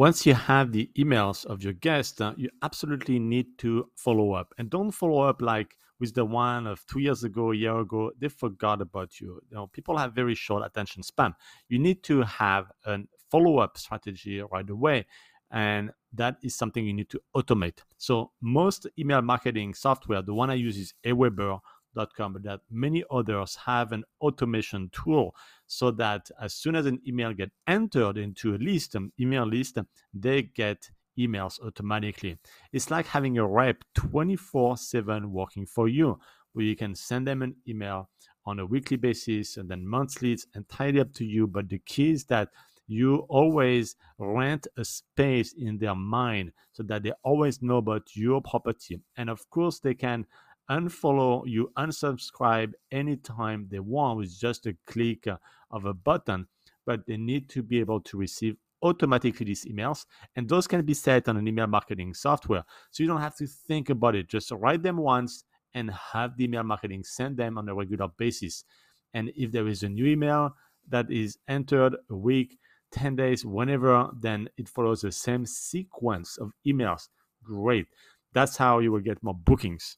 once you have the emails of your guest, uh, you absolutely need to follow up. And don't follow up like with the one of two years ago, a year ago. They forgot about you. You know, people have very short attention span. You need to have a follow up strategy right away. And that is something you need to automate. So most email marketing software, the one I use is Aweber com, but that many others have an automation tool so that as soon as an email get entered into a list, an email list, um, they get emails automatically. It's like having a rep 24/7 working for you, where you can send them an email on a weekly basis and then monthly. It's entirely up to you. But the key is that you always rent a space in their mind so that they always know about your property. And of course, they can unfollow you, unsubscribe anytime they want with just a click uh, of a button, but they need to be able to receive automatically these emails and those can be set on an email marketing software. So you don't have to think about it. Just write them once and have the email marketing send them on a regular basis. And if there is a new email that is entered a week 10 days whenever then it follows the same sequence of emails. Great. That's how you will get more bookings